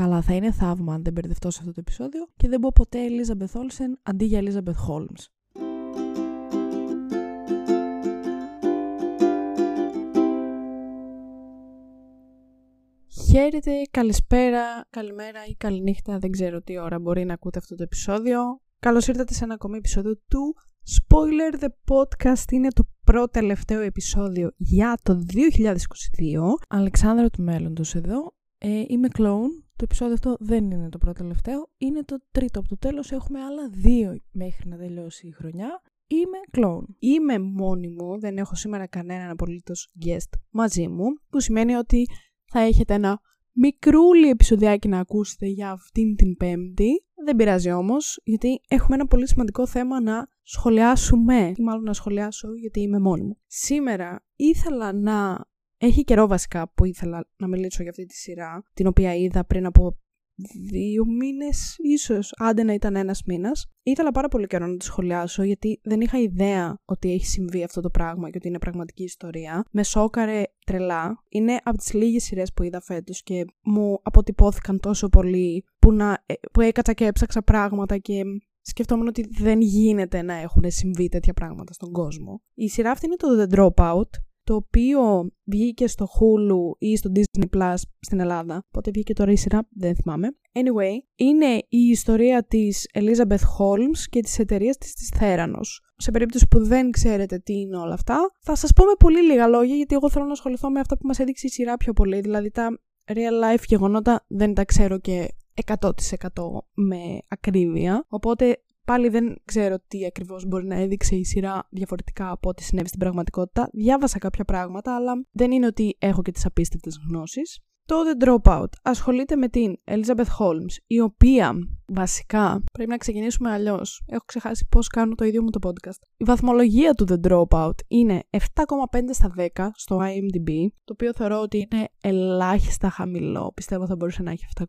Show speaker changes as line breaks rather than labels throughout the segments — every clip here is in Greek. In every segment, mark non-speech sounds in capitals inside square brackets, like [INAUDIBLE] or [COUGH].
Καλά, θα είναι θαύμα αν δεν μπερδευτώ σε αυτό το επεισόδιο και δεν πω ποτέ Elizabeth Olsen αντί για Elizabeth Holmes. Χαίρετε, καλησπέρα, καλημέρα ή καληνύχτα, δεν ξέρω τι ώρα μπορεί να ακούτε αυτό το επεισόδιο. Καλώς ήρθατε σε ένα ακόμη επεισόδιο του Spoiler The Podcast. Είναι το πρώτο τελευταίο επεισόδιο για το 2022. Αλεξάνδρα του Μέλλοντος εδώ. Ε, είμαι κλόουν. Το επεισόδιο αυτό δεν είναι το πρώτο τελευταίο. Είναι το τρίτο από το τέλος. Έχουμε άλλα δύο μέχρι να τελειώσει η χρονιά. Είμαι κλόουν. Είμαι μόνη μου. Δεν έχω σήμερα κανέναν απολύτως guest μαζί μου. Που σημαίνει ότι θα έχετε ένα μικρούλι επεισοδιάκι να ακούσετε για αυτήν την πέμπτη. Δεν πειράζει όμως, γιατί έχουμε ένα πολύ σημαντικό θέμα να σχολιάσουμε. Ή μάλλον να σχολιάσω, γιατί είμαι μόνη μου. Σήμερα ήθελα να... Έχει καιρό βασικά που ήθελα να μιλήσω για αυτή τη σειρά, την οποία είδα πριν από δύο μήνες, ίσως, άντε να ήταν ένας μήνας. Ήθελα πάρα πολύ καιρό να τη σχολιάσω, γιατί δεν είχα ιδέα ότι έχει συμβεί αυτό το πράγμα και ότι είναι πραγματική ιστορία. Με σόκαρε τρελά. Είναι από τις λίγες σειρές που είδα φέτος και μου αποτυπώθηκαν τόσο πολύ που, να, ε, που έκατσα και έψαξα πράγματα και σκεφτόμουν ότι δεν γίνεται να έχουν συμβεί τέτοια πράγματα στον κόσμο. Η σειρά αυτή είναι το The Dropout το οποίο βγήκε στο Hulu ή στο Disney Plus στην Ελλάδα. Πότε βγήκε τώρα η σειρά, δεν θυμάμαι. Anyway, είναι η ιστορία της Elizabeth Holmes και της εταιρείας της της Theranos. Σε περίπτωση που δεν ξέρετε τι είναι όλα αυτά, θα σας πω με πολύ λίγα λόγια, γιατί εγώ θέλω να ασχοληθώ με αυτά που μας έδειξε η σειρά πιο πολύ. Δηλαδή τα real life γεγονότα δεν τα ξέρω και 100% με ακρίβεια. Οπότε Πάλι δεν ξέρω τι ακριβώς μπορεί να έδειξε η σειρά διαφορετικά από ό,τι συνέβη στην πραγματικότητα. Διάβασα κάποια πράγματα, αλλά δεν είναι ότι έχω και τις απίστευτες γνώσεις. Το The Dropout ασχολείται με την Elizabeth Holmes, η οποία βασικά πρέπει να ξεκινήσουμε αλλιώς. Έχω ξεχάσει πώς κάνω το ίδιο μου το podcast. Η βαθμολογία του The Dropout είναι 7,5 στα 10 στο IMDb, το οποίο θεωρώ ότι είναι ελάχιστα χαμηλό. Πιστεύω θα μπορούσε να έχει 7,9.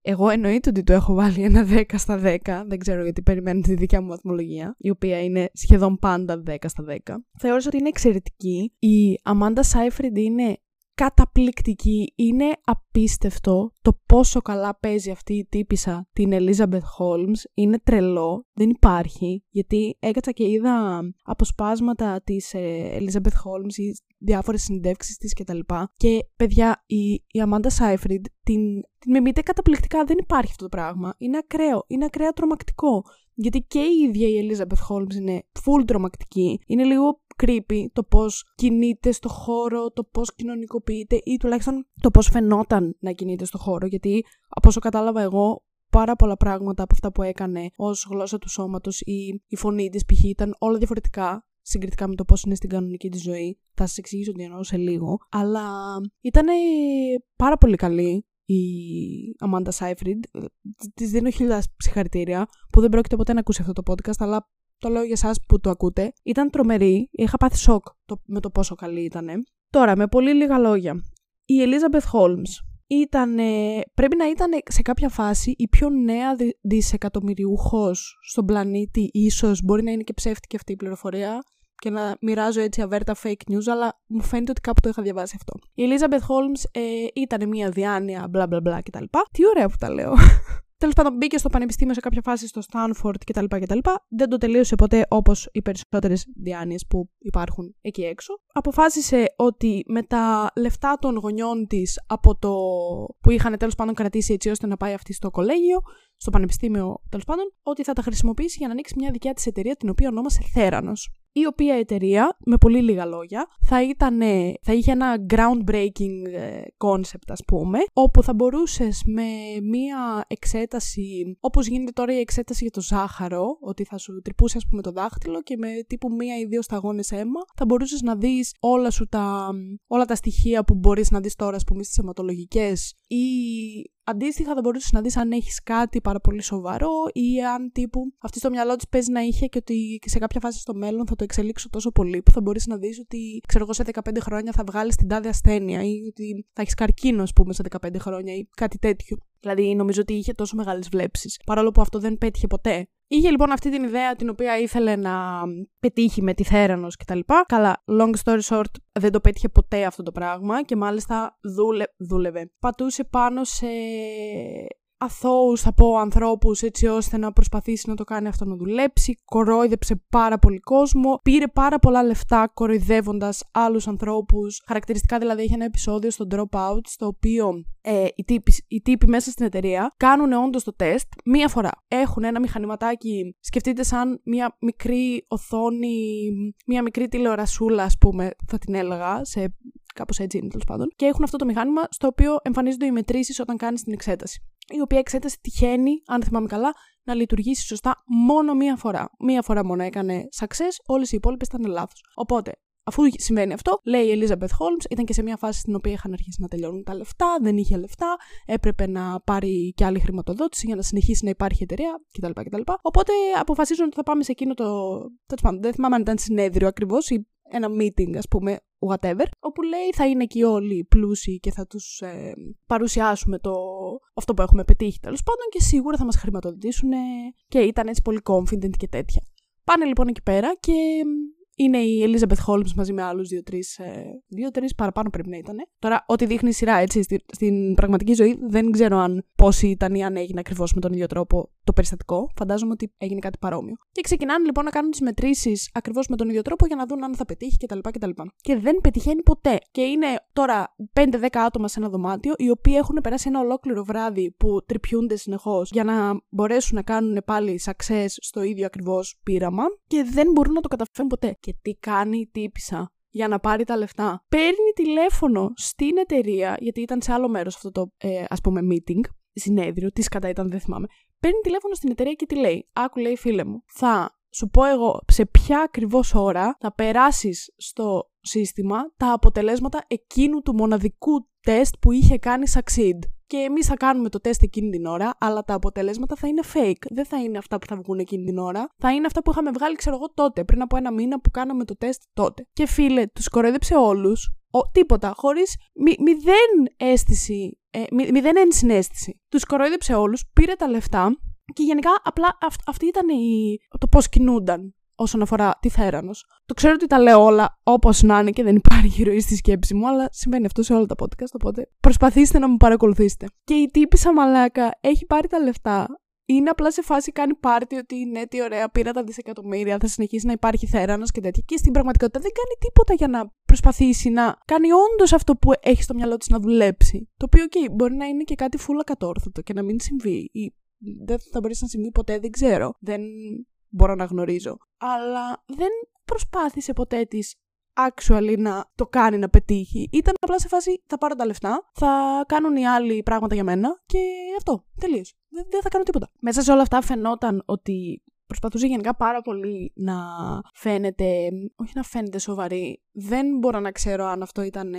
Εγώ εννοείται ότι το έχω βάλει ένα 10 στα 10. Δεν ξέρω γιατί περιμένετε τη δικιά μου βαθμολογία, η οποία είναι σχεδόν πάντα 10 στα 10. Θεώρησα ότι είναι εξαιρετική. Η Amanda Seyfried είναι καταπληκτική. Είναι απίστευτο το πόσο καλά παίζει αυτή η τύπησα την Elizabeth Holmes. Είναι τρελό. Δεν υπάρχει. Γιατί έκατσα και είδα αποσπάσματα της ε, Elizabeth Holmes ή διάφορες συνεντεύξεις της κτλ. Και, και παιδιά, η, η Amanda Seyfried την, την μιμείται καταπληκτικά. Δεν υπάρχει αυτό το πράγμα. Είναι ακραίο. Είναι ακραία τρομακτικό. Γιατί και η ίδια η Elizabeth Holmes είναι full τρομακτική. Είναι λίγο creepy το πώς κινείται στο χώρο, το πώς κοινωνικοποιείται ή τουλάχιστον το πώς φαινόταν να κινείται στο χώρο. Γιατί από όσο κατάλαβα εγώ, πάρα πολλά πράγματα από αυτά που έκανε ως γλώσσα του σώματος ή η φωνή της π.χ. ήταν όλα διαφορετικά συγκριτικά με το πώς είναι στην κανονική της ζωή. Θα σας εξηγήσω τι εννοώ σε λίγο. Αλλά ήταν πάρα πολύ καλή η Amanda Seyfried. Της δίνω χίλια συγχαρητήρια που δεν πρόκειται ποτέ να ακούσει αυτό το podcast, αλλά το λέω για εσά που το ακούτε, ήταν τρομερή. Είχα πάθει σοκ το, με το πόσο καλή ήταν. Τώρα, με πολύ λίγα λόγια. Η Elizabeth Holmes ήταν, πρέπει να ήταν σε κάποια φάση η πιο νέα δισεκατομμυριούχος στον πλανήτη. Ίσως μπορεί να είναι και ψεύτικη αυτή η πληροφορία και να μοιράζω έτσι αβέρτα fake news, αλλά μου φαίνεται ότι κάπου το είχα διαβάσει αυτό. Η Elizabeth Holmes ε, ήταν μια διάνοια, μπλα μπλα μπλα κτλ. Τι ωραία που τα λέω. Τέλος πάντων, μπήκε στο πανεπιστήμιο σε κάποια φάση στο Stanford κτλ. κτλ. Δεν το τελείωσε ποτέ όπως οι περισσότερες διάνοιε που υπάρχουν εκεί έξω. Αποφάσισε ότι με τα λεφτά των γονιών της από το που είχαν τέλος πάντων κρατήσει έτσι ώστε να πάει αυτή στο κολέγιο, στο πανεπιστήμιο τέλος πάντων, ότι θα τα χρησιμοποιήσει για να ανοίξει μια δικιά της εταιρεία την οποία ονόμασε Θέρανος η οποία εταιρεία, με πολύ λίγα λόγια, θα, ήταν, θα είχε ένα groundbreaking ε, concept, ας πούμε, όπου θα μπορούσες με μία εξέταση, όπως γίνεται τώρα η εξέταση για το ζάχαρο, ότι θα σου τρυπούσε, ας πούμε, το δάχτυλο και με τύπου μία ή δύο σταγόνες αίμα, θα μπορούσες να δεις όλα σου τα, όλα τα στοιχεία που μπορείς να δεις τώρα, ας πούμε, στις αιματολογικές ή Αντίστοιχα, θα μπορούσες να δεις αν έχεις κάτι πάρα πολύ σοβαρό ή αν τύπου αυτή στο μυαλό της παίζει να είχε και ότι σε κάποια φάση στο μέλλον θα το εξελίξω τόσο πολύ που θα μπορείς να δεις ότι ξέρω εγώ σε 15 χρόνια θα βγάλεις την τάδε ασθένεια ή ότι θα έχεις καρκίνο, ας πούμε, σε 15 χρόνια ή κάτι τέτοιο. Δηλαδή, νομίζω ότι είχε τόσο μεγάλες βλέψεις. Παρόλο που αυτό δεν πέτυχε ποτέ. Είχε λοιπόν αυτή την ιδέα την οποία ήθελε να πετύχει με τη Θέρανος κτλ. Καλά, long story short, δεν το πέτυχε ποτέ αυτό το πράγμα και μάλιστα δούλε, δούλευε. Πατούσε πάνω σε αθώους, θα πω, ανθρώπους έτσι ώστε να προσπαθήσει να το κάνει αυτό να δουλέψει. Κορόιδεψε πάρα πολύ κόσμο. Πήρε πάρα πολλά λεφτά κοροϊδεύοντας άλλους ανθρώπους. Χαρακτηριστικά δηλαδή έχει ένα επεισόδιο στο Dropout, στο οποίο ε, οι, τύποι, οι τύποι μέσα στην εταιρεία κάνουν όντως το τεστ μία φορά. Έχουν ένα μηχανηματάκι, σκεφτείτε σαν μία μικρή οθόνη, μία μικρή τηλεορασούλα, ας πούμε, θα την έλεγα, σε κάπως έτσι είναι τέλος πάντων. Και έχουν αυτό το μηχάνημα στο οποίο εμφανίζονται οι μετρήσεις όταν κάνεις την εξέταση η οποία εξέταση τυχαίνει, αν θυμάμαι καλά, να λειτουργήσει σωστά μόνο μία φορά. Μία φορά μόνο έκανε success, όλες οι υπόλοιπες ήταν λάθος. Οπότε, αφού συμβαίνει αυτό, λέει η Elizabeth Holmes, ήταν και σε μια φάση στην οποία είχαν αρχίσει να τελειώνουν τα λεφτά, δεν είχε λεφτά, έπρεπε να πάρει και άλλη χρηματοδότηση για να συνεχίσει να υπάρχει εταιρεία κτλ. κτλ. Οπότε αποφασίζουν ότι θα πάμε σε εκείνο το. Τέλος πάντων, δεν θυμάμαι αν ήταν συνέδριο ακριβώς ή ένα meeting, ας πούμε, whatever, όπου λέει θα είναι εκεί όλοι πλούσιοι και θα τους ε, παρουσιάσουμε το, αυτό που έχουμε πετύχει τέλος πάντων και σίγουρα θα μας χρηματοδοτήσουν και ήταν έτσι πολύ confident και τέτοια. Πάνε λοιπόν εκεί πέρα και είναι η Elizabeth Holmes μαζί με άλλους δύο-τρει. Ε, δύο-τρει παραπάνω πρέπει να ήταν. Τώρα, ό,τι δείχνει η σειρά έτσι στην, στην πραγματική ζωή, δεν ξέρω αν πόσοι ήταν ή αν έγινε ακριβώς με τον ίδιο τρόπο το περιστατικό. Φαντάζομαι ότι έγινε κάτι παρόμοιο. Και ξεκινάνε λοιπόν να κάνουν τις μετρήσεις ακριβώς με τον ίδιο τρόπο για να δουν αν θα πετύχει κτλ. κτλ. Και δεν πετυχαίνει ποτέ. Και είναι τώρα 5-10 άτομα σε ένα δωμάτιο, οι οποίοι έχουν περάσει ένα ολόκληρο βράδυ που τρυπιούνται συνεχώς για να μπορέσουν να κάνουν πάλι success στο ίδιο ακριβώς πείραμα και δεν μπορούν να το καταφέρουν ποτέ. Και τι κάνει η τύπησα για να πάρει τα λεφτά; Παίρνει τηλέφωνο στην εταιρεία, γιατί ήταν σε άλλο μέρος αυτό το ε, ας πούμε meeting, συνέδριο, τι κατά ήταν, δεν θυμάμαι. Παίρνει τηλέφωνο στην εταιρεία και τη λέει: Άκου, λέει φίλε μου, θα σου πω εγώ σε ποια ακριβώς ώρα θα περάσεις στο σύστημα τα αποτελέσματα εκείνου του μοναδικού τεστ που είχε κάνει succeed. Και εμείς θα κάνουμε το τεστ εκείνη την ώρα, αλλά τα αποτελέσματα θα είναι fake. Δεν θα είναι αυτά που θα βγουν εκείνη την ώρα. Θα είναι αυτά που είχαμε βγάλει, ξέρω εγώ, τότε, πριν από ένα μήνα που κάναμε το τεστ τότε. Και φίλε, τους κοροϊδέψε όλους. Τίποτα, χωρίς μηδέν αίσθηση, ε, μηδέν ενσυναίσθηση. Τους κοροϊδέψε όλους, πήρε τα λεφτά και γενικά απλά αυτή ήταν η, το πώς κινούνταν όσον αφορά τη θέρανος. Το ξέρω ότι τα λέω όλα όπως να είναι και δεν υπάρχει ροή στη σκέψη μου, αλλά συμβαίνει αυτό σε όλα τα podcast, οπότε προσπαθήστε να μου παρακολουθήσετε. Και η τύπησα μαλάκα έχει πάρει τα λεφτά. Είναι απλά σε φάση κάνει πάρτι ότι ναι, τι ωραία, πήρα τα δισεκατομμύρια, θα συνεχίσει να υπάρχει θέρανος και τέτοια. Και στην πραγματικότητα δεν κάνει τίποτα για να προσπαθήσει να κάνει όντως αυτό που έχει στο μυαλό της να δουλέψει. Το οποίο, okay, μπορεί να είναι και κάτι φούλα κατόρθωτο και να μην συμβεί. Ή δεν θα μπορέσει να συμβεί ποτέ, δεν ξέρω. Δεν μπορώ να γνωρίζω. Αλλά δεν προσπάθησε ποτέ της actually να το κάνει να πετύχει. Ήταν απλά σε φάση θα πάρω τα λεφτά, θα κάνουν οι άλλοι πράγματα για μένα και αυτό. Τελείωσε. Δεν, δεν θα κάνω τίποτα. Μέσα σε όλα αυτά φαινόταν ότι προσπαθούσε γενικά πάρα πολύ να φαίνεται, όχι να φαίνεται σοβαρή. Δεν μπορώ να ξέρω αν αυτό ήταν...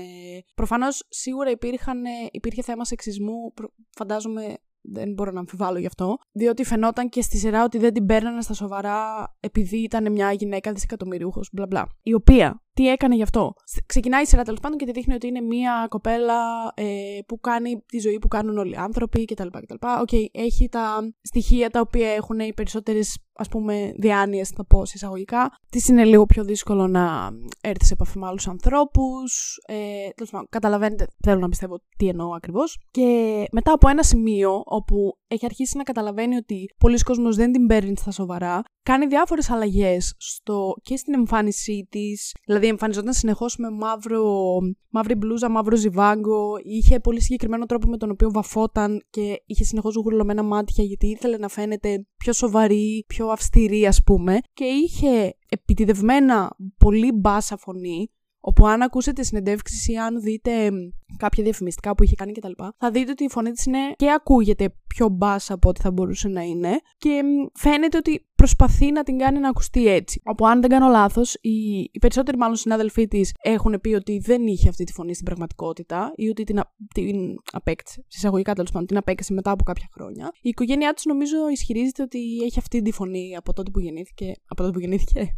Προφανώς σίγουρα υπήρχαν, υπήρχε θέμα σεξισμού, φαντάζομαι δεν μπορώ να αμφιβάλλω γι' αυτό. Διότι φαινόταν και στη σειρά ότι δεν την παίρνανε στα σοβαρά επειδή ήταν μια γυναίκα δισεκατομμυριούχος, μπλα μπλα. Η οποία τι έκανε γι' αυτό. Ξεκινάει η σειρά τέλος πάντων και τη δείχνει ότι είναι μια κοπέλα ε, που κάνει τη ζωή που κάνουν όλοι οι άνθρωποι κτλ. Οκέι, okay, έχει τα στοιχεία τα οποία έχουν οι περισσότερες ας πούμε διάνοιες θα πω εισαγωγικά. Της είναι λίγο πιο δύσκολο να έρθεις σε επαφή με άλλους ανθρώπους. Ε, τέλος πάντων, καταλαβαίνετε, θέλω να πιστεύω τι εννοώ ακριβώς. Και μετά από ένα σημείο όπου έχει αρχίσει να καταλαβαίνει ότι πολλοί κόσμος δεν την παίρνει στα σοβαρά, κάνει διάφορες αλλαγές στο, και στην εμφάνισή της, δηλαδή εμφανιζόταν συνεχώς με μαύρο, μαύρη μπλούζα, μαύρο ζιβάγκο, είχε πολύ συγκεκριμένο τρόπο με τον οποίο βαφόταν και είχε συνεχώς γουρλωμένα μάτια γιατί ήθελε να φαίνεται πιο σοβαρή, πιο αυστηρή ας πούμε. Και είχε επιτιδευμένα πολύ μπάσα φωνή Όπου αν ακούσετε συνεντεύξεις ή αν δείτε κάποια διαφημιστικά που είχε κάνει κτλ., θα δείτε ότι η φωνή της είναι και ακούγεται πιο μπάσα από ό,τι θα μπορούσε να είναι και φαίνεται ότι προσπαθεί να την κάνει να ακουστεί έτσι. Όπου αν δεν κάνω λάθος, οι, οι περισσότεροι μάλλον συνάδελφοί της έχουν πει ότι δεν είχε αυτή τη φωνή στην πραγματικότητα ή ότι την, α, την απέκτησε. Συσσαγωγικά τέλος πάντων, την απέκτησε μετά από κάποια χρόνια. Η οικογένειά του νομίζω ισχυρίζεται ότι έχει αυτή τη φωνή από τότε που γεννήθηκε. Από τότε που γεννήθηκε.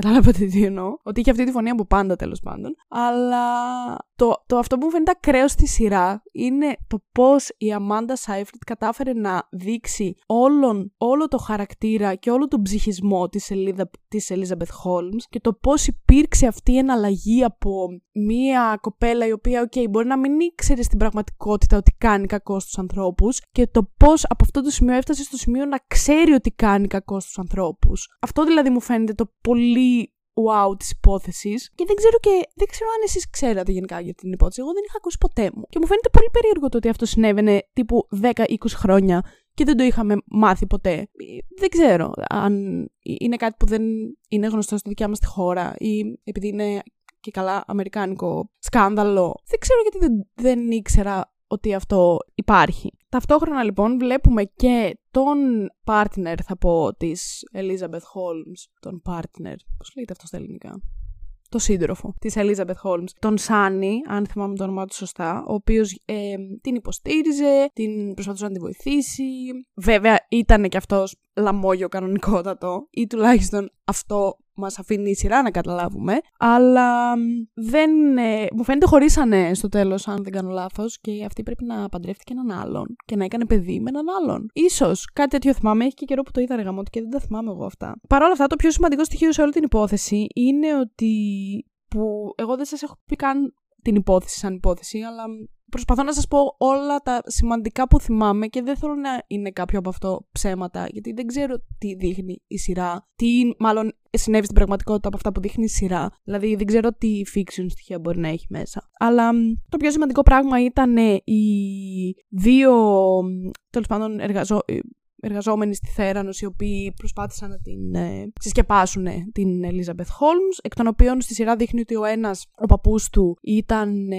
Κατάλαβατε τι εννοώ. Ότι είχε αυτή τη φωνή από πάντα τέλος πάντων. Αλλά το, το αυτό που μου φαίνεται ακραίο στη σειρά είναι το πώς η Αμάντα Σάιφριτ κατάφερε να δείξει όλον, όλο το χαρακτήρα και όλο τον ψυχισμό της της Elizabeth Holmes και το πώς υπήρξε αυτή η εναλλαγή από μία κοπέλα η οποία, ok, μπορεί να μην ήξερε στην πραγματικότητα ότι κάνει κακό στους ανθρώπους και το πώς από αυτό το σημείο έφτασε στο σημείο να ξέρει ότι κάνει κακό στους ανθρώπους. Αυτό δηλαδή μου φαίνεται το πολύ wow της υπόθεσης. Και δεν ξέρω και δεν ξέρω αν εσείς ξέρατε γενικά για την υπόθεση. Εγώ δεν είχα ακούσει ποτέ μου. Και μου φαίνεται πολύ περίεργο το ότι αυτό συνέβαινε τύπου 10-20 χρόνια και δεν το είχαμε μάθει ποτέ. Δεν ξέρω αν είναι κάτι που δεν είναι γνωστό στη δικιά μας τη χώρα ή επειδή είναι και καλά αμερικάνικο σκάνδαλο. Δεν ξέρω γιατί δεν, δεν ήξερα ότι αυτό υπάρχει. Ταυτόχρονα λοιπόν βλέπουμε και τον partner θα πω της Elizabeth Holmes, τον partner, πώς λέγεται αυτό στα ελληνικά, το σύντροφο της Elizabeth Holmes, τον Σάνι, αν θυμάμαι το όνομά του σωστά, ο οποίος ε, την υποστήριζε, την προσπαθούσε να τη βοηθήσει. Βέβαια ήταν και αυτός λαμόγιο κανονικότατο ή τουλάχιστον αυτό μας αφήνει η σειρά να καταλάβουμε. Αλλά δεν, ε, μου φαίνεται χωρίσανε στο τέλος αν δεν κάνω λάθος και αυτή πρέπει να παντρεύτηκε έναν άλλον και να έκανε παιδί με έναν άλλον. Ίσως κάτι τέτοιο θυμάμαι, έχει και καιρό που το είδα ρε και δεν τα θυμάμαι εγώ αυτά. Παρ' όλα αυτά το πιο σημαντικό στοιχείο σε όλη την υπόθεση είναι ότι που εγώ δεν σας έχω πει καν την υπόθεση σαν υπόθεση, αλλά προσπαθώ να σας πω όλα τα σημαντικά που θυμάμαι και δεν θέλω να είναι κάποιο από αυτό ψέματα, γιατί δεν ξέρω τι δείχνει η σειρά, τι μάλλον συνέβη στην πραγματικότητα από αυτά που δείχνει η σειρά. Δηλαδή δεν ξέρω τι fiction στοιχεία μπορεί να έχει μέσα. Αλλά το πιο σημαντικό πράγμα ήταν οι δύο τέλος πάντων εργαζό εργαζόμενοι στη Θέρανος οι οποίοι προσπάθησαν να την ε, συσκεπάσουν την Elizabeth Holmes, εκ των οποίων στη σειρά δείχνει ότι ο ένας, ο παππούς του, ήταν ε,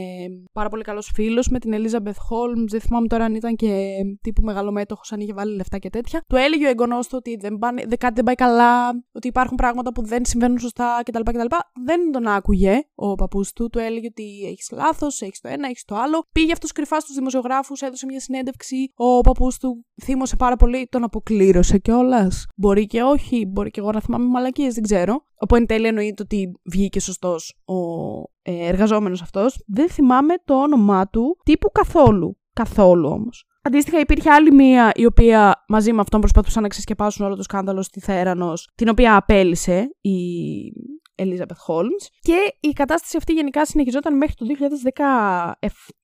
πάρα πολύ καλός φίλος με την Elizabeth Holmes, δεν θυμάμαι τώρα αν ήταν και τύπου μεγαλομέτωχος, αν είχε βάλει λεφτά και τέτοια. Του έλεγε ο εγγονός του ότι δεν πάνε, δεν, κάτι δεν πάει καλά, ότι υπάρχουν πράγματα που δεν συμβαίνουν σωστά κτλ. κτλ. Δεν τον άκουγε ο παππούς του, του έλεγε ότι έχεις λάθος, έχεις το ένα, έχεις το άλλο. Πήγε αυτός κρυφά στους δημοσιογράφους, έδωσε μια συνέντευξη, ο παππούς του θύμωσε πάρα πολύ τον αποκλήρωσε κιόλας. Μπορεί και όχι, μπορεί και εγώ να θυμάμαι μαλακίες, δεν ξέρω. Όπου εν τέλει εννοείται ότι βγήκε σωστός ο ε, εργαζόμενος αυτός. Δεν θυμάμαι το όνομά του τύπου καθόλου. Καθόλου όμως. Αντίστοιχα, υπήρχε άλλη μία η οποία μαζί με αυτόν προσπαθούσαν να ξεσκεπάσουν όλο το σκάνδαλο στη Θέρανος, την οποία απέλησε η Elizabeth Holmes. Και η κατάσταση αυτή γενικά συνεχιζόταν μέχρι το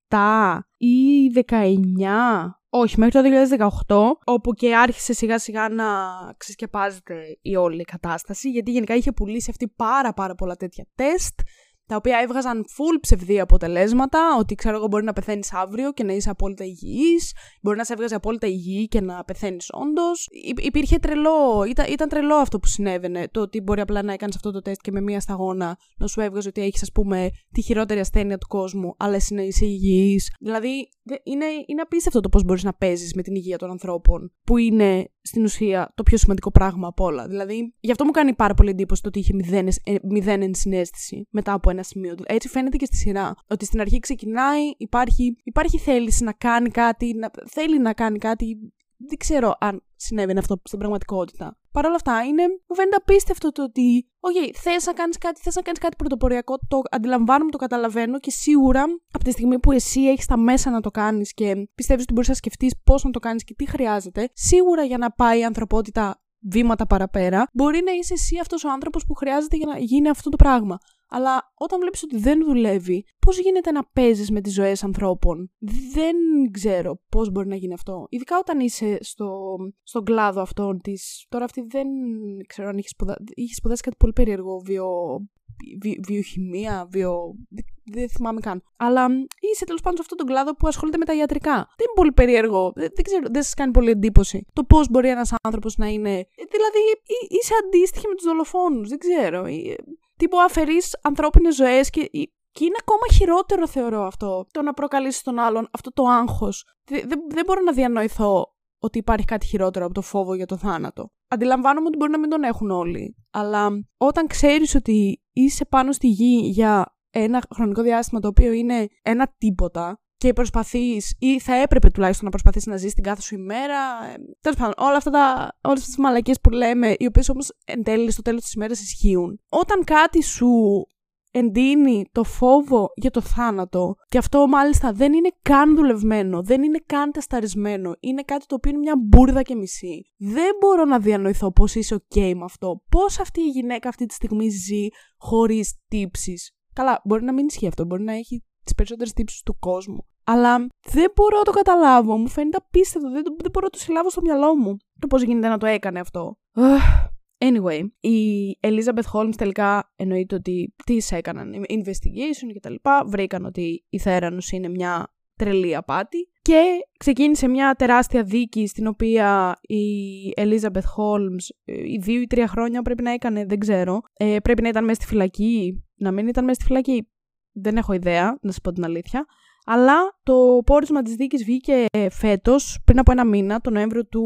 2017 ή 19 όχι, μέχρι το 2018, όπου και άρχισε σιγά σιγά να ξεσκεπάζεται η όλη κατάσταση, γιατί γενικά είχε πουλήσει αυτή πάρα πάρα πολλά τέτοια τεστ, τα οποία έβγαζαν full ψευδή αποτελέσματα, ότι ξέρω εγώ μπορεί να πεθαίνεις αύριο και να είσαι απόλυτα υγιής, μπορεί να σε έβγαζε απόλυτα υγιή και να πεθαίνεις όντως. Υπήρχε τρελό, ήταν, ήταν τρελό αυτό που συνέβαινε. Το ότι μπορεί απλά να έκανες αυτό το τεστ και με μία σταγόνα να σου έβγαζε ότι έχεις, ας πούμε, τη χειρότερη ασθένεια του κόσμου, αλλά εσύ να είσαι υγιής. Δηλαδή, είναι, είναι απίστευτο το πώς μπορείς να παίζεις με την υγεία των ανθρώπων, που είναι στην ουσία το πιο σημαντικό πράγμα από όλα. Δηλαδή, γι' αυτό μου κάνει πάρα πολύ εντύπωση το ότι είχε μηδέν, ε, μηδέν ενσυναίσθηση μετά από ένα σημείο. Έτσι φαίνεται και στη σειρά. Ότι στην αρχή ξεκινάει, υπάρχει, υπάρχει θέληση να κάνει κάτι, να, θέλει να κάνει κάτι. Δεν ξέρω αν συνέβαινε αυτό στην πραγματικότητα. Παρ' όλα αυτά, είναι, μου φαίνεται απίστευτο το ότι, OK, θες να κάνεις κάτι, θες να κάνεις κάτι πρωτοποριακό, το αντιλαμβάνομαι, το καταλαβαίνω και σίγουρα από τη στιγμή που εσύ έχεις τα μέσα να το κάνεις και πιστεύεις ότι μπορείς να σκεφτείς πώς να το κάνεις και τι χρειάζεται, σίγουρα για να πάει η ανθρωπότητα βήματα παραπέρα, μπορεί να είσαι εσύ αυτός ο άνθρωπος που χρειάζεται για να γίνει αυτό το πράγμα. Αλλά όταν βλέπεις ότι δεν δουλεύει, πώς γίνεται να παίζεις με τις ζωές ανθρώπων; Δεν ξέρω πώς μπορεί να γίνει αυτό. Ειδικά όταν είσαι στο, στον κλάδο αυτόν της. Τώρα αυτή δεν ξέρω αν είχες σπουδα... σπουδάσει κάτι πολύ περίεργο. Βιο... βιοχημία, βιο... δεν θυμάμαι καν. Αλλά είσαι τέλος πάντων σε αυτόν τον κλάδο που ασχολείται με τα ιατρικά. Δεν είναι πολύ περίεργο. Δεν, ξέρω, δεν σας κάνει πολύ εντύπωση το πώς μπορεί ένας άνθρωπος να είναι. Δηλαδή, είσαι αντίστοιχη με τους δολοφόνους. Δεν ξέρω τύπου αφαιρείς ανθρώπινες ζωές και, και είναι ακόμα χειρότερο, θεωρώ αυτό. Το να προκαλέσει τον άλλον αυτό το άγχος. Δεν, δεν μπορώ να διανοηθώ ότι υπάρχει κάτι χειρότερο από το φόβο για το θάνατο. Αντιλαμβάνομαι ότι μπορεί να μην τον έχουν όλοι. Αλλά όταν ξέρεις ότι είσαι πάνω στη γη για ένα χρονικό διάστημα το οποίο είναι ένα τίποτα και προσπαθείς, ή θα έπρεπε τουλάχιστον να προσπαθεί να ζεις την κάθε σου ημέρα. Ε, Τέλος πάντων, όλα αυτά τα, όλες αυτές τις μαλακίες που λέμε, οι οποίες όμως εν τέλει στο τέλος της ημέρας ισχύουν. Όταν κάτι σου εντείνει το φόβο για το θάνατο και αυτό μάλιστα δεν είναι καν δουλευμένο, δεν είναι καν τεσταρισμένο, είναι κάτι το οποίο είναι μια μπουρδα και μισή. Δεν μπορώ να διανοηθώ πώς είσαι ok με αυτό, πώς αυτή η γυναίκα αυτή τη στιγμή ζει χωρίς τύψεις. Καλά, μπορεί να μην ισχύει αυτό, μπορεί να έχει τις περισσότερες τύψεις του κόσμου. Αλλά δεν μπορώ να το καταλάβω, μου φαίνεται απίστευτο, δεν, δεν μπορώ να το συλλάβω στο μυαλό μου. Το πώς γίνεται να το έκανε αυτό. Anyway, η Elizabeth Holmes τελικά εννοείται ότι τις έκαναν investigation και τα λοιπά, βρήκαν ότι η Θέρανος είναι μια τρελή απάτη και ξεκίνησε μια τεράστια δίκη στην οποία η Elizabeth Holmes ε, οι δύο ή τρία χρόνια πρέπει να έκανε, δεν ξέρω, ε, πρέπει να ήταν μέσα στη φυλακή, να μην ήταν μέσα στη φυλακή, δεν έχω ιδέα, να σας πω την αλήθεια. Αλλά το πόρισμα της δίκης βγήκε φέτος, πριν από ένα μήνα, τον Νοέμβριο του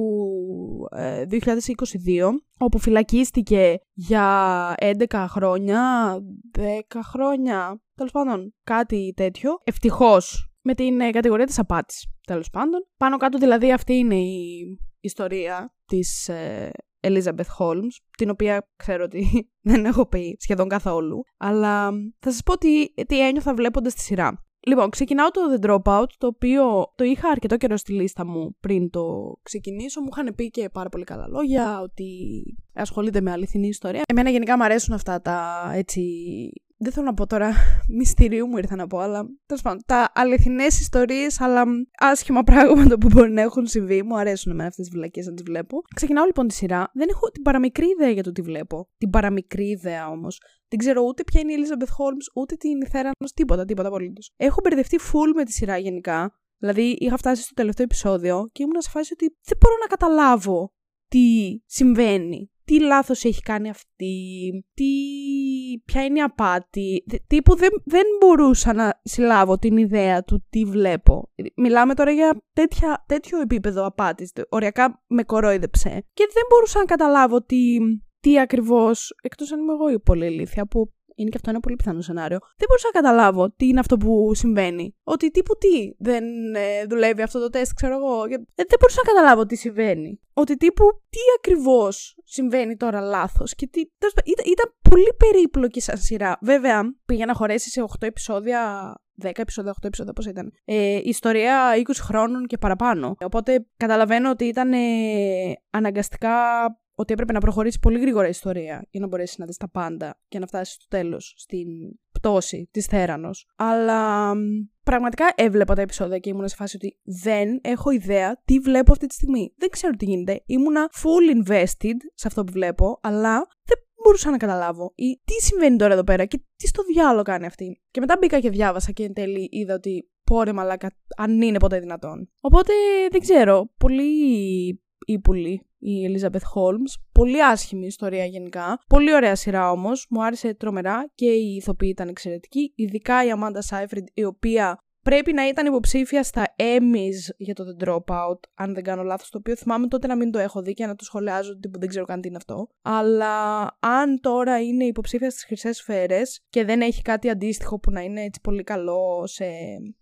2022, ε, όπου φυλακίστηκε για 11 χρόνια, 10 χρόνια, τέλος πάντων κάτι τέτοιο. Ευτυχώς με την ε, κατηγορία της απάτης, τέλος πάντων. Πάνω κάτω δηλαδή αυτή είναι η ιστορία της ε, Elizabeth Holmes, την οποία ξέρω ότι [LAUGHS] δεν έχω πει σχεδόν καθόλου, αλλά θα σας πω τι, τι ένιωθα βλέποντας τη σειρά. Λοιπόν, ξεκινάω το The Dropout, το οποίο το είχα αρκετό καιρό στη λίστα μου πριν το ξεκινήσω. Μου είχαν πει και πάρα πολύ καλά λόγια, ότι ασχολείται με αληθινή ιστορία. Εμένα γενικά μου αρέσουν αυτά τα έτσι δεν θέλω να πω τώρα [LAUGHS] μυστηρίου μου ήρθα να πω, αλλά τέλος πάντων, τα αληθινές ιστορίες, αλλά άσχημα πράγματα που μπορεί να έχουν συμβεί. Μου αρέσουν με αυτές τις βλακίες να τις βλέπω. Ξεκινάω λοιπόν τη σειρά. Δεν έχω την παραμικρή ιδέα για το τι βλέπω. Την παραμικρή ιδέα όμως. Δεν ξέρω ούτε ποια είναι η Elizabeth Holmes, ούτε την Θέρανο, τίποτα, τίποτα απολύτως. Έχω μπερδευτεί full με τη σειρά γενικά. Δηλαδή, είχα φτάσει στο τελευταίο επεισόδιο και ήμουν σε φάση ότι δεν μπορώ να καταλάβω τι συμβαίνει τι λάθος έχει κάνει αυτή, τι, ποια είναι η απάτη. Τύπου δεν, δεν μπορούσα να συλλάβω την ιδέα του τι βλέπω. Μιλάμε τώρα για τέτοια, τέτοιο επίπεδο απάτης. Οριακά με κορόιδεψε. Και δεν μπορούσα να καταλάβω τι, τι ακριβώς, εκτός αν είμαι εγώ η πολύ ηλίθια, που είναι και αυτό ένα πολύ πιθανό σενάριο. Δεν μπορούσα να καταλάβω τι είναι αυτό που συμβαίνει. Ότι τύπου τι δεν ε, δουλεύει αυτό το τεστ, ξέρω εγώ. Ε, δεν μπορούσα να καταλάβω τι συμβαίνει. Ότι τύπου τι ακριβώς συμβαίνει τώρα λάθος. Και τι. Ήταν, ήταν πολύ περίπλοκη σαν σειρά. Βέβαια, πήγε να χωρέσει σε 8 επεισόδια 10 επεισόδια, 8 επεισόδια, πώς ήταν. Ε, ιστορία 20 χρόνων και παραπάνω. Οπότε καταλαβαίνω ότι ήταν ε, αναγκαστικά ότι έπρεπε να προχωρήσει πολύ γρήγορα η ιστορία για να μπορέσει να δεις τα πάντα και να φτάσεις στο τέλος στην πτώση της Θέρανος. Αλλά πραγματικά έβλεπα τα επεισόδια και ήμουν σε φάση ότι δεν έχω ιδέα τι βλέπω αυτή τη στιγμή. Δεν ξέρω τι γίνεται. Ήμουνα full invested σε αυτό που βλέπω, αλλά δεν μπορούσα να καταλάβω ή τι συμβαίνει τώρα εδώ πέρα και τι στο διάλογο κάνει αυτή. Και μετά μπήκα και διάβασα και εν τέλει είδα ότι πόρε μαλάκα αν είναι ποτέ δυνατόν. Οπότε δεν ξέρω, πολύ ύπουλη η Elizabeth Holmes. Πολύ άσχημη ιστορία γενικά. Πολύ ωραία σειρά όμως. Μου άρεσε τρομερά και η ηθοποίη ήταν εξαιρετική. Ειδικά η Amanda Seyfried, η οποία πρέπει να ήταν υποψήφια στα Emmys για το The Dropout, αν δεν κάνω λάθος, το οποίο θυμάμαι τότε να μην το έχω δει και να το σχολιάζω ότι δεν ξέρω καν τι είναι αυτό. Αλλά αν τώρα είναι υποψήφια στις χρυσές σφαίρες και δεν έχει κάτι αντίστοιχο που να είναι έτσι πολύ καλό σε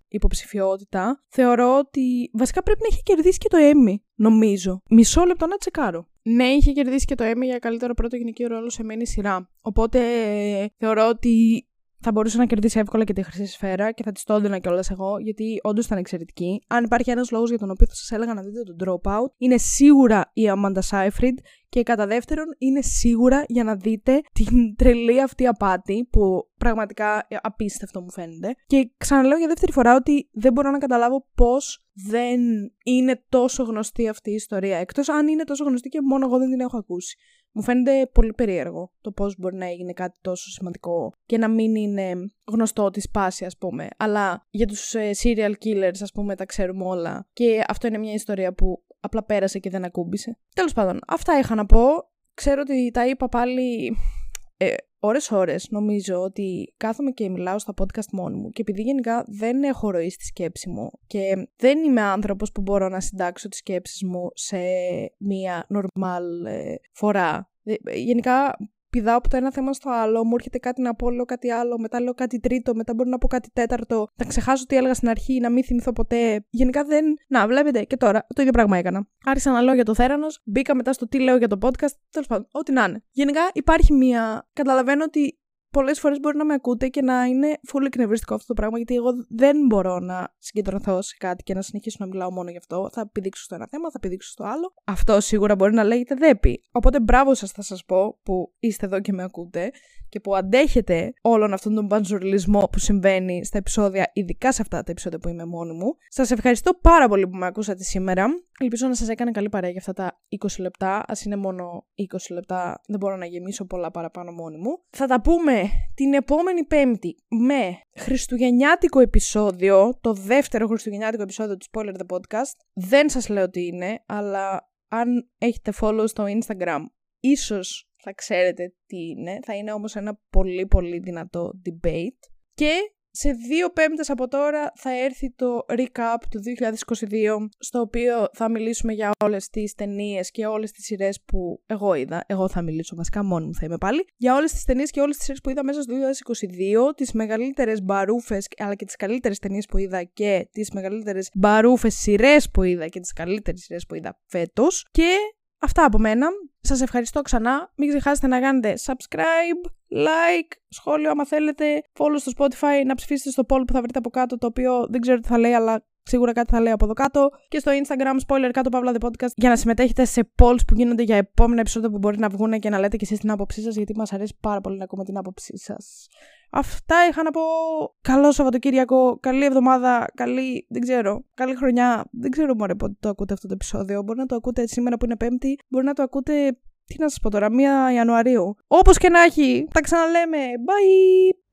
υποψηφιότητα, θεωρώ ότι βασικά πρέπει να έχει κερδίσει και το Emmy, νομίζω. Μισό λεπτό να τσεκάρω. Ναι, είχε κερδίσει και το Emmy για καλύτερο πρώτο γυναικείο ρόλο σε μένη σειρά. Οπότε θεωρώ ότι θα μπορούσε να κερδίσει εύκολα και τη χρυσή σφαίρα και θα τη το έδινα κιόλας εγώ, γιατί όντως ήταν εξαιρετική. Αν υπάρχει ένας λόγος για τον οποίο θα σας έλεγα να δείτε τον Dropout, είναι σίγουρα η Amanda Seyfried και κατά δεύτερον είναι σίγουρα για να δείτε την τρελή αυτή απάτη που πραγματικά απίστευτο μου φαίνεται. Και ξαναλέω για δεύτερη φορά ότι δεν μπορώ να καταλάβω πώς δεν είναι τόσο γνωστή αυτή η ιστορία. Εκτός αν είναι τόσο γνωστή και μόνο εγώ δεν την έχω ακούσει. Μου φαίνεται πολύ περίεργο το πώς μπορεί να έγινε κάτι τόσο σημαντικό και να μην είναι γνωστό τη σπάση ας πούμε. Αλλά για τους ε, serial killers ας πούμε τα ξέρουμε όλα και αυτό είναι μια ιστορία που απλά πέρασε και δεν ακούμπησε. Τέλος πάντων, αυτά είχα να πω. Ξέρω ότι τα είπα πάλι ε, ώρες ώρες νομίζω ότι κάθομαι και μιλάω στα podcast μόνη μου και επειδή γενικά δεν έχω ροή στη σκέψη μου και δεν είμαι άνθρωπος που μπορώ να συντάξω τις σκέψεις μου σε μία normal ε, φορά. Ε, γενικά πηδάω από το ένα θέμα στο άλλο, μου έρχεται κάτι να πω, λέω κάτι άλλο, μετά λέω κάτι τρίτο, μετά μπορεί να πω κάτι τέταρτο, να ξεχάσω τι έλεγα στην αρχή, να μην θυμηθώ ποτέ. Γενικά δεν. Να, βλέπετε και τώρα το ίδιο πράγμα έκανα. Άρχισα να λέω για το θέρανος, μπήκα μετά στο τι λέω για το podcast, τέλος πάντων, ό,τι να είναι. Γενικά υπάρχει μία. Καταλαβαίνω ότι πολλές φορές μπορεί να με ακούτε και να είναι full εκνευριστικό αυτό το πράγμα, γιατί εγώ δεν μπορώ να συγκεντρωθώ σε κάτι και να συνεχίσω να μιλάω μόνο γι' αυτό. Θα επιδείξω στο ένα θέμα, θα επιδείξω στο άλλο. Αυτό σίγουρα μπορεί να λέγεται δέπη. Οπότε μπράβο σας, θα σας πω που είστε εδώ και με ακούτε και που αντέχετε όλον αυτόν τον παντζουρλισμό που συμβαίνει στα επεισόδια, ειδικά σε αυτά τα επεισόδια που είμαι μόνη μου. Σας ευχαριστώ πάρα πολύ που με ακούσατε σήμερα. Ελπίζω να σας έκανε καλή παρέα για αυτά τα 20 λεπτά. Α είναι μόνο 20 λεπτά, δεν μπορώ να γεμίσω πολλά παραπάνω μόνη μου. Θα τα πούμε την επόμενη Πέμπτη με χριστουγεννιάτικο επεισόδιο, το δεύτερο χριστουγεννιάτικο επεισόδιο του Spoiler The Podcast. Δεν σας λέω τι είναι, αλλά αν έχετε follow στο Instagram, ίσως θα ξέρετε τι είναι. Θα είναι όμως ένα πολύ πολύ δυνατό debate. Και σε δύο πέμπτες από τώρα θα έρθει το recap του 2022 στο οποίο θα μιλήσουμε για όλες τις ταινίες και όλες τις σειρές που εγώ είδα. Εγώ θα μιλήσω βασικά μόνη μου θα είμαι πάλι. Για όλες τις ταινίες και όλες τις σειρές που είδα μέσα στο 2022, τις μεγαλύτερες μπαρούφες αλλά και τις καλύτερες ταινίες που είδα και τις μεγαλύτερες μπαρούφες σειρές που είδα και τις καλύτερες σειρές που είδα φέτος. Και Αυτά από μένα. Σας ευχαριστώ ξανά. Μην ξεχάσετε να κάνετε subscribe, like, σχόλιο άμα θέλετε, follow στο Spotify, να ψηφίσετε στο poll που θα βρείτε από κάτω, το οποίο δεν ξέρω τι θα λέει, αλλά σίγουρα κάτι θα λέει από εδώ κάτω. Και στο Instagram, spoiler κάτω παύλα the podcast, για να συμμετέχετε σε polls που γίνονται για επόμενα επεισόδια που μπορεί να βγουν και να λέτε και εσείς την άποψή σας, γιατί μας αρέσει πάρα πολύ να ακούμε την άποψή σας. Αυτά είχα να πω. Καλό Σαββατοκύριακο, καλή εβδομάδα, καλή, δεν ξέρω, καλή χρονιά. Δεν ξέρω μωρέ πότε το ακούτε αυτό το επεισόδιο. Μπορεί να το ακούτε σήμερα που είναι Πέμπτη, μπορεί να το ακούτε, τι να σας πω τώρα, 1 Ιανουαρίου. Όπως και να έχει, τα ξαναλέμε. Bye!